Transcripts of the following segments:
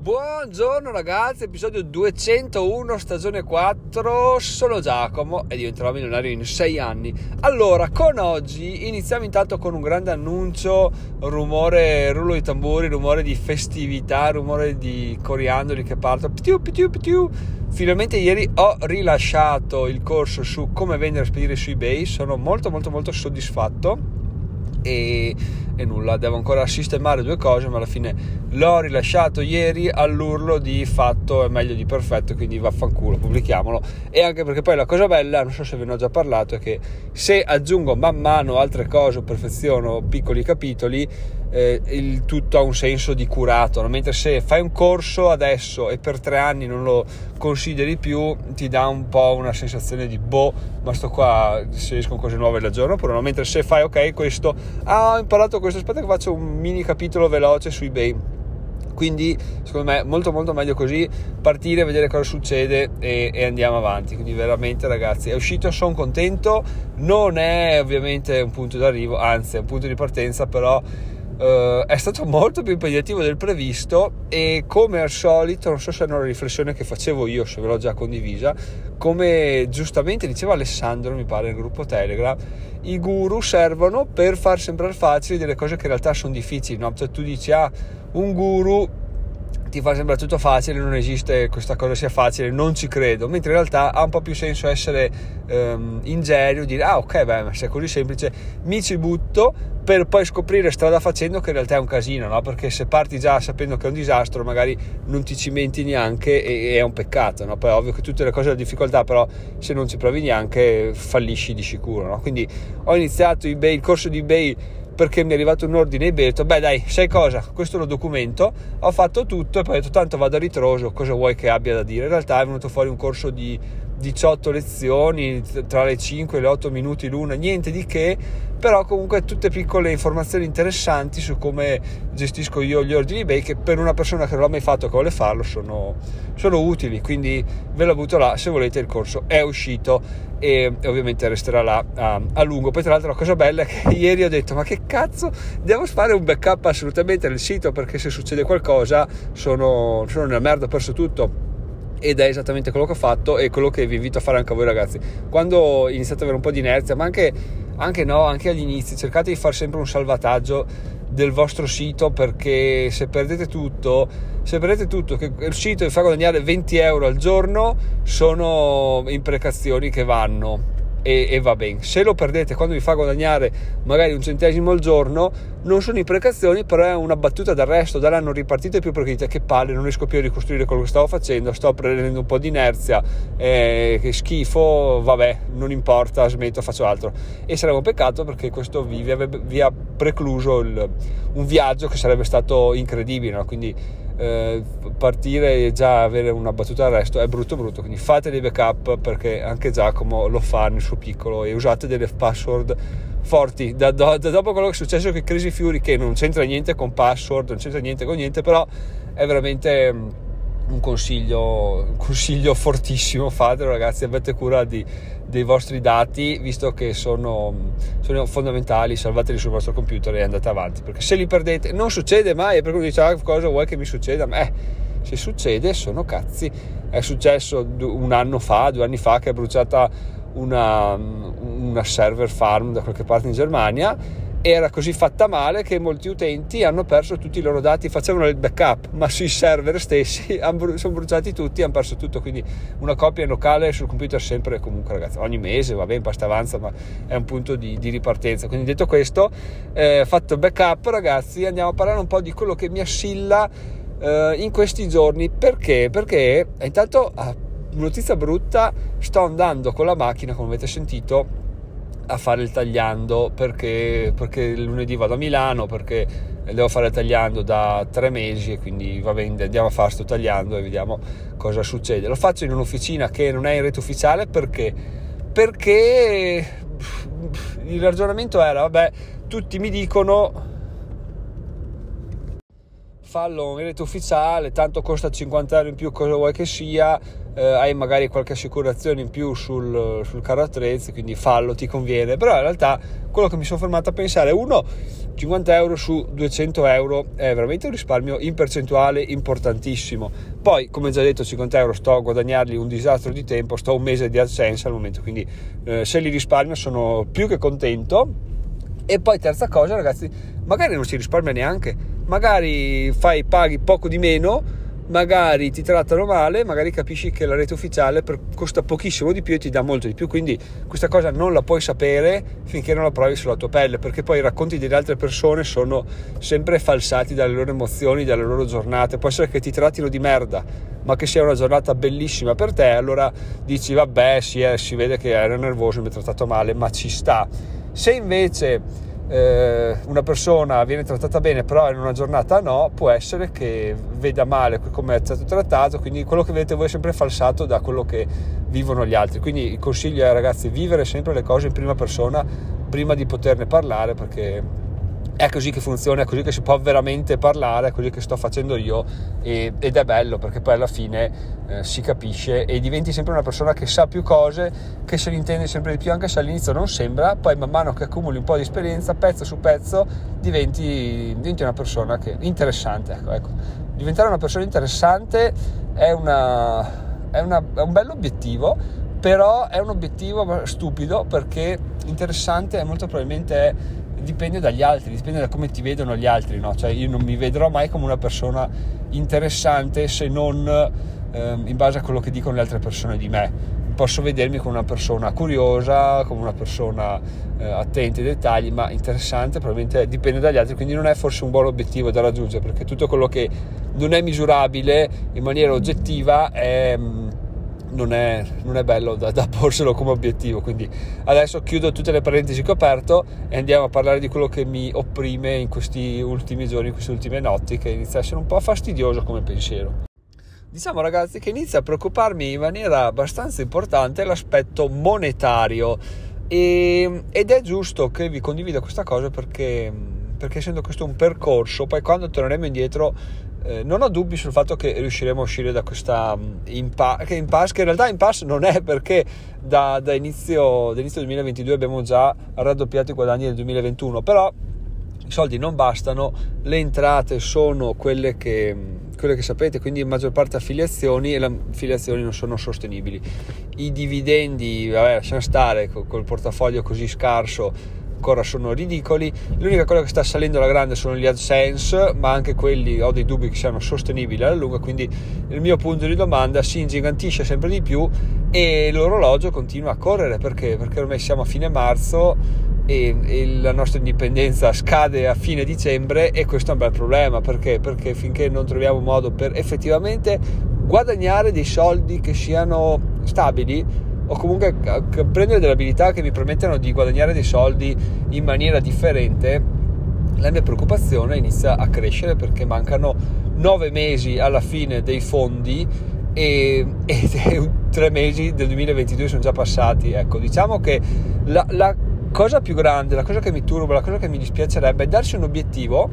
Buongiorno ragazzi, episodio 201, stagione 4, sono Giacomo e diventerò milionario in 6 anni. Allora, con oggi iniziamo intanto con un grande annuncio, rumore, rullo di tamburi, rumore di festività, rumore di coriandoli che partono. Pitiu, pitiu, pitiu. Finalmente ieri ho rilasciato il corso su come vendere e spedire su eBay, sono molto molto molto soddisfatto e e nulla, devo ancora sistemare due cose, ma alla fine l'ho rilasciato ieri all'urlo di fatto è meglio di perfetto, quindi vaffanculo, pubblichiamolo. E anche perché poi la cosa bella, non so se ve ne ho già parlato, è che se aggiungo man mano altre cose, perfeziono piccoli capitoli, eh, il tutto ha un senso di curato, no? mentre se fai un corso adesso e per tre anni non lo consideri più, ti dà un po' una sensazione di boh, ma sto qua se escono cose nuove la giorno, però no? mentre se fai ok questo, ah ho imparato questo, aspetta che faccio un mini capitolo veloce su eBay. Quindi secondo me molto molto meglio così partire vedere cosa succede e, e, andiamo avanti. Quindi veramente ragazzi è uscito sono contento. Non è ovviamente un punto d'arrivo anzi è un punto di partenza però Uh, è stato molto più impegnativo del previsto e come al solito, non so se è una riflessione che facevo io, se ve l'ho già condivisa, come giustamente diceva Alessandro, mi pare, nel gruppo Telegram, i guru servono per far sembrare facili delle cose che in realtà sono difficili, no? Cioè tu dici, ah, un guru ti fa sembrare tutto facile, non esiste questa cosa sia facile, non ci credo, mentre in realtà ha un po' più senso essere um, ingenuo, dire ah ok, beh, ma se è così semplice, mi ci butto per poi scoprire strada facendo che in realtà è un casino, no? Perché se parti già sapendo che è un disastro, magari non ti cimenti neanche e, e è un peccato, no? Poi è ovvio che tutte le cose hanno difficoltà, però se non ci provi neanche fallisci di sicuro, no? Quindi ho iniziato eBay, il corso di eBay perché mi è arrivato un ordine e ho detto beh dai sai cosa? Questo lo documento ho fatto tutto e poi ho detto tanto vado a ritroso cosa vuoi che abbia da dire? In realtà è venuto fuori un corso di 18 lezioni tra le 5 e le 8 minuti l'una niente di che però comunque tutte piccole informazioni interessanti su come gestisco io gli ordini eBay che per una persona che non l'ha mai fatto e che vuole farlo sono, sono utili. Quindi ve l'ho avuto là se volete il corso è uscito e ovviamente resterà là a, a, lungo. Poi tra l'altro la cosa bella è che ieri ho detto ma che cazzo devo fare un backup assolutamente nel sito perché se succede qualcosa sono, sono nella merda ho perso tutto ed è esattamente quello che ho fatto e quello che vi invito a fare anche a voi ragazzi. Quando iniziate ad avere un po' di inerzia ma anche, anche no anche agli inizi cercate di fare sempre un salvataggio del vostro sito perché se perdete tutto se perdete tutto che il sito vi fa guadagnare 20 euro al giorno sono imprecazioni che vanno e, e, va bene. Se lo perdete quando vi fa guadagnare magari un centesimo al giorno, non sono imprecazioni, però è una battuta d'arresto. Da là non ripartite più perché dite che palle, non riesco più a ricostruire quello che stavo facendo, sto prendendo un po' di inerzia, eh, che schifo, vabbè, non importa, smetto, faccio altro. E sarebbe un peccato perché questo vi, vi ha precluso il, un viaggio che sarebbe stato incredibile, no? quindi eh, partire e già avere una battuta d'arresto è brutto brutto. Quindi fate dei backup perché anche Giacomo lo fa nel suo piccolo e usate delle password forti. Da, da, da dopo quello che è successo con Crazy Fury che non c'entra niente con password non c'entra niente con niente però è veramente mm, un consiglio, un consiglio fortissimo fatelo ragazzi avete cura di, dei vostri dati visto che sono, sono, fondamentali salvateli sul vostro computer e andate avanti perché se li perdete non succede mai e per cui dice ah, cosa vuoi che mi succeda? Eh, se succede sono cazzi. È successo un anno fa due anni fa che è bruciata una, una server farm da qualche parte in Germania era così fatta male che molti utenti hanno perso tutti i loro dati, facevano il backup, ma sui server stessi sono bruciati tutti, hanno perso tutto, quindi una copia locale sul computer sempre comunque ragazzi, ogni mese va bene, pasta avanza, ma è un punto di, di ripartenza. Quindi detto questo, eh, fatto il backup ragazzi, andiamo a parlare un po' di quello che mi assilla eh, in questi giorni, perché? Perché intanto, ah, notizia brutta, sto andando con la macchina, come avete sentito, a fare il tagliando perché, perché lunedì vado a Milano perché devo fare il tagliando da tre mesi e quindi va bene andiamo a fare questo tagliando e vediamo cosa succede. Lo faccio in un'officina che non è in rete ufficiale perché perché il ragionamento era vabbè tutti mi dicono fallo in rete ufficiale, tanto costa 50 euro in più, cosa vuoi che sia, eh, hai magari qualche assicurazione in più sul, sul carro attrezzi, quindi fallo, ti conviene. Però in realtà quello che mi sono fermato a pensare, uno, 50 euro su 200 euro è veramente un risparmio in percentuale importantissimo. Poi, come già detto, 50 euro sto a guadagnarli un disastro di tempo, sto un mese di AdSense al momento, quindi eh, se li risparmio sono più che contento. E poi terza cosa, ragazzi, magari non si risparmia neanche, magari fai, paghi poco di meno magari ti trattano male, magari capisci che la rete ufficiale costa pochissimo di più e ti dà molto di più, quindi questa cosa non la puoi sapere finché non la provi sulla tua pelle, perché poi i racconti delle altre persone sono sempre falsati dalle loro emozioni, dalle loro giornate, può essere che ti trattino di merda, ma che sia una giornata bellissima per te, allora dici vabbè, sì, eh, si vede che ero nervoso, mi ha trattato male, ma ci sta. Se invece eh, una persona viene trattata bene però in una giornata no, può essere che veda male come è stato trattato, quindi quello che vedete voi è sempre falsato da quello che vivono gli altri. Quindi il consiglio è ragazzi vivere sempre le cose in prima persona prima di poterne parlare perché è così che funziona, è così che si può veramente parlare, è così che sto facendo io e, ed è bello perché poi alla fine eh, si capisce e diventi sempre una persona che sa più cose, che se ne intende sempre di più, anche se all'inizio non sembra, poi man mano che accumuli un po' di esperienza, pezzo su pezzo, diventi, diventi una persona che, interessante. Ecco, ecco. Diventare una persona interessante è, una, è, una, è un bello obiettivo, però è un obiettivo stupido perché interessante è molto probabilmente è dipende dagli altri, dipende da come ti vedono gli altri, no? Cioè io non mi vedrò mai come una persona interessante se non eh, in base a quello che dicono le altre persone di me. Posso vedermi come una persona curiosa, come una persona eh, attenta ai dettagli, ma interessante probabilmente dipende dagli altri, quindi non è forse un buon obiettivo da raggiungere, perché tutto quello che non è misurabile in maniera oggettiva è mm, non è, non è bello da, da, porselo come obiettivo. Quindi adesso chiudo tutte le parentesi che ho aperto e andiamo a parlare di quello che mi opprime in questi ultimi giorni, in queste ultime notti, che inizia a essere un po' fastidioso come pensiero. Diciamo ragazzi che inizia a preoccuparmi in maniera abbastanza importante l'aspetto monetario e, ed è giusto che vi condivida questa cosa perché, perché essendo questo un percorso, poi quando torneremo indietro eh, non ho dubbi sul fatto che riusciremo a uscire da questa mm, impasse, che, impasse, che in realtà impasse non è perché da, da inizio, da inizio 2022 abbiamo già raddoppiato i guadagni del 2021, però i soldi non bastano, le entrate sono quelle che, mm, quelle che sapete, quindi in maggior parte affiliazioni e le affiliazioni non sono sostenibili. I dividendi, vabbè, lasciamo stare col portafoglio così scarso ancora sono ridicoli. L'unica cosa che sta salendo alla grande sono gli AdSense, ma anche quelli ho dei dubbi che siano sostenibili alla lunga, quindi il mio punto di domanda si ingigantisce sempre di più e l'orologio continua a correre perché? Perché ormai siamo a fine marzo e, e, la nostra indipendenza scade a fine dicembre e questo è un bel problema perché? Perché finché non troviamo modo per effettivamente guadagnare dei soldi che siano stabili o comunque prendere delle abilità che mi permettano di guadagnare dei soldi in maniera differente, la mia preoccupazione inizia a crescere perché mancano nove mesi alla fine dei fondi e, e tre mesi del 2022 sono già passati. Ecco, diciamo che la, la cosa più grande, la cosa che mi turba, la cosa che mi dispiacerebbe è darsi un obiettivo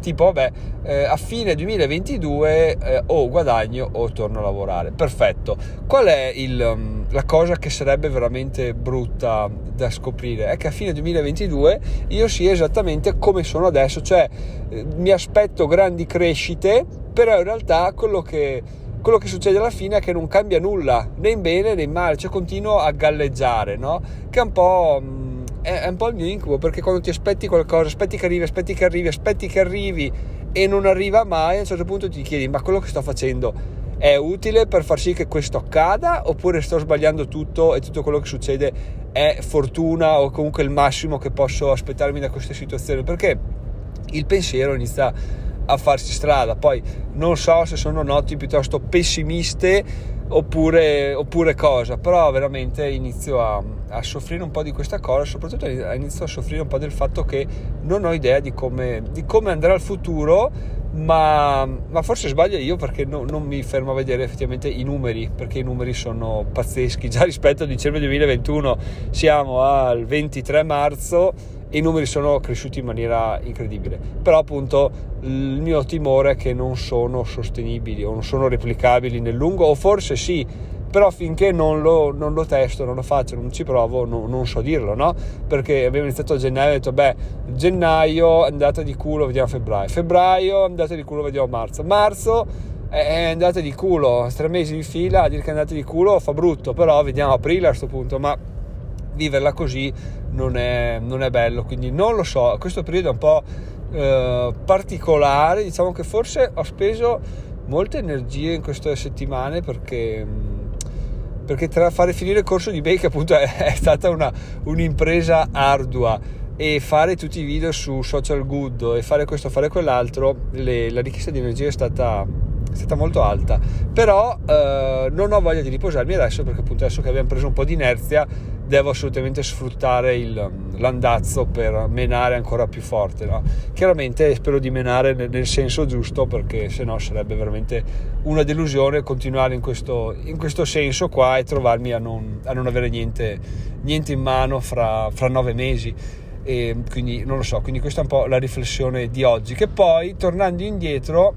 tipo vabbè eh, a fine 2022 eh, o guadagno o torno a lavorare. Perfetto. Qual è il, um, la cosa che sarebbe veramente brutta da scoprire? È che a fine 2022 io sia esattamente come sono adesso cioè eh, mi aspetto grandi crescite però in realtà quello che quello che succede alla fine è che non cambia nulla né in bene né in male cioè continuo a galleggiare no? che è un po' mm, è, un po' il mio incubo perché quando ti aspetti qualcosa, aspetti che arrivi, aspetti che arrivi, aspetti che arrivi e non arriva mai, a un certo punto ti chiedi ma quello che sto facendo è utile per far sì che questo accada oppure sto sbagliando tutto e tutto quello che succede è fortuna o comunque il massimo che posso aspettarmi da queste situazioni? Perché il pensiero inizia a farsi strada. Poi non so se sono noti piuttosto pessimiste oppure, oppure cosa, però veramente inizio a, a, soffrire un po' di questa cosa, soprattutto inizio a soffrire un po' del fatto che non ho idea di come, di come andrà il futuro, ma, ma, forse sbaglio io perché no, non mi fermo a vedere effettivamente i numeri, perché i numeri sono pazzeschi, già rispetto a dicembre 2021 siamo al 23 marzo i numeri sono cresciuti in maniera incredibile. Però appunto il mio timore è che non sono sostenibili o non sono replicabili nel lungo, o forse sì, però finché non lo, non lo, testo, non lo faccio, non ci provo, no, non so dirlo, no? Perché abbiamo iniziato a gennaio e ho detto, beh, gennaio andata di culo, vediamo febbraio, febbraio andata di culo, vediamo marzo, marzo è andata di culo, tre mesi di fila a dire che è andata di culo fa brutto, però vediamo aprile a questo punto, ma viverla così non è, non è bello, quindi non lo so, questo periodo è un po' eh, particolare, diciamo che forse ho speso molte energie in queste settimane perché perché tra fare finire il corso di Bay che appunto è, è stata una, un'impresa ardua e fare tutti i video su social good e fare questo fare quell'altro le, la richiesta di energia è stata è stata molto alta però eh, non ho voglia di riposarmi adesso perché appunto adesso che abbiamo preso un po' di inerzia devo assolutamente sfruttare il, l'andazzo per menare ancora più forte no? chiaramente spero di menare nel, nel senso giusto perché se no sarebbe veramente una delusione continuare in questo, in questo senso qua e trovarmi a non, a non avere niente, niente in mano fra, fra nove mesi e quindi non lo so quindi questa è un po' la riflessione di oggi che poi tornando indietro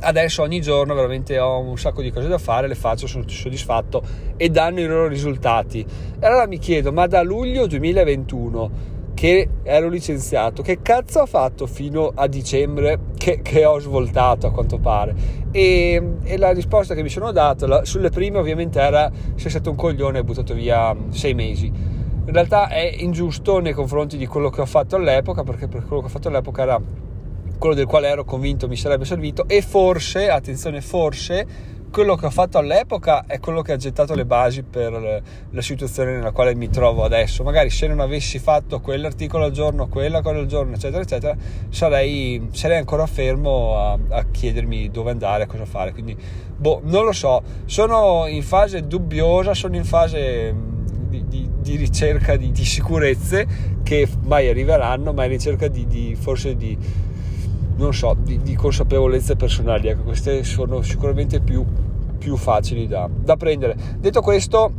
adesso ogni giorno veramente ho un sacco di cose da fare, le faccio, sono soddisfatto e danno i loro risultati. E allora mi chiedo, ma da luglio 2021 che ero licenziato, che cazzo ho fatto fino a dicembre che, che ho svoltato a quanto pare? E, e, la risposta che mi sono dato la, sulle prime ovviamente era sei stato un coglione e hai buttato via sei mesi. In realtà è ingiusto nei confronti di quello che ho fatto all'epoca, perché per quello che ho fatto all'epoca era quello del quale ero convinto mi sarebbe servito e forse, attenzione, forse quello che ho fatto all'epoca è quello che ha gettato le basi per la situazione nella quale mi trovo adesso. Magari se non avessi fatto quell'articolo al giorno, quella cosa al giorno, eccetera, eccetera, sarei, sarei ancora fermo a, a, chiedermi dove andare, cosa fare. Quindi, boh, non lo so. Sono in fase dubbiosa, sono in fase di, di, di ricerca di, di, sicurezze che mai arriveranno, ma in ricerca di forse di non so, di, di consapevolezze personali. Ecco, queste sono sicuramente più, più facili da, da prendere. Detto questo,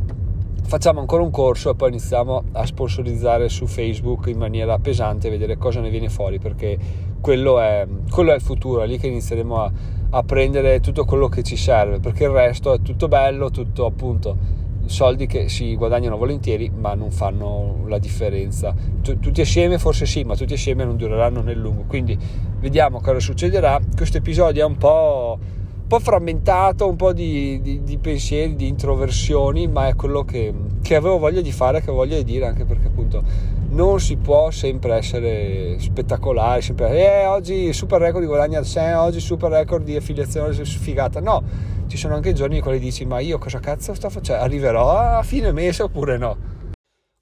facciamo ancora un corso e poi iniziamo a sponsorizzare su Facebook in maniera pesante, vedere cosa ne viene fuori, perché quello è, quello è il futuro, è lì che inizieremo a, a prendere tutto quello che ci serve, perché il resto è tutto bello, tutto appunto soldi che si guadagnano volentieri ma non fanno la differenza. Tutti assieme forse sì ma tutti assieme non dureranno nel lungo. Quindi vediamo cosa succederà. Questo episodio è un po', un po frammentato un po' di, di, di, pensieri di introversioni ma è quello che, che avevo voglia di fare che ho voglia di dire anche perché appunto non si può sempre essere spettacolari sempre eh, oggi super record di guadagni al 6 oggi super record di affiliazione sfigata no ci sono anche giorni in cui dici ma io cosa cazzo sto facendo? Arriverò a fine mese oppure no?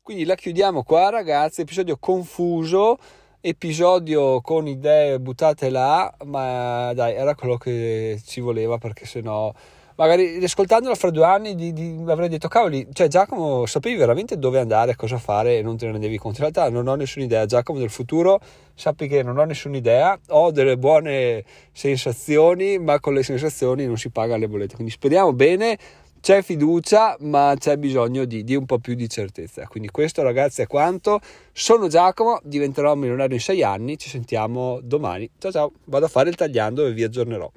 Quindi la chiudiamo qua ragazzi, episodio confuso, episodio con idee buttate là, ma dai era quello che ci voleva perché sennò magari ascoltandola fra due anni di, di, avrei detto cavoli, cioè Giacomo sapevi veramente dove andare, cosa fare e non te ne rendevi conto. In realtà non ho nessuna idea, Giacomo del futuro sappi che non ho nessuna idea, ho delle buone sensazioni, ma con le sensazioni non si paga le bollette. Quindi speriamo bene, c'è fiducia, ma c'è bisogno di, di un po' più di certezza. Quindi questo ragazzi è quanto. Sono Giacomo, diventerò milionario in sei anni, ci sentiamo domani. Ciao ciao, vado a fare il tagliando e vi aggiornerò.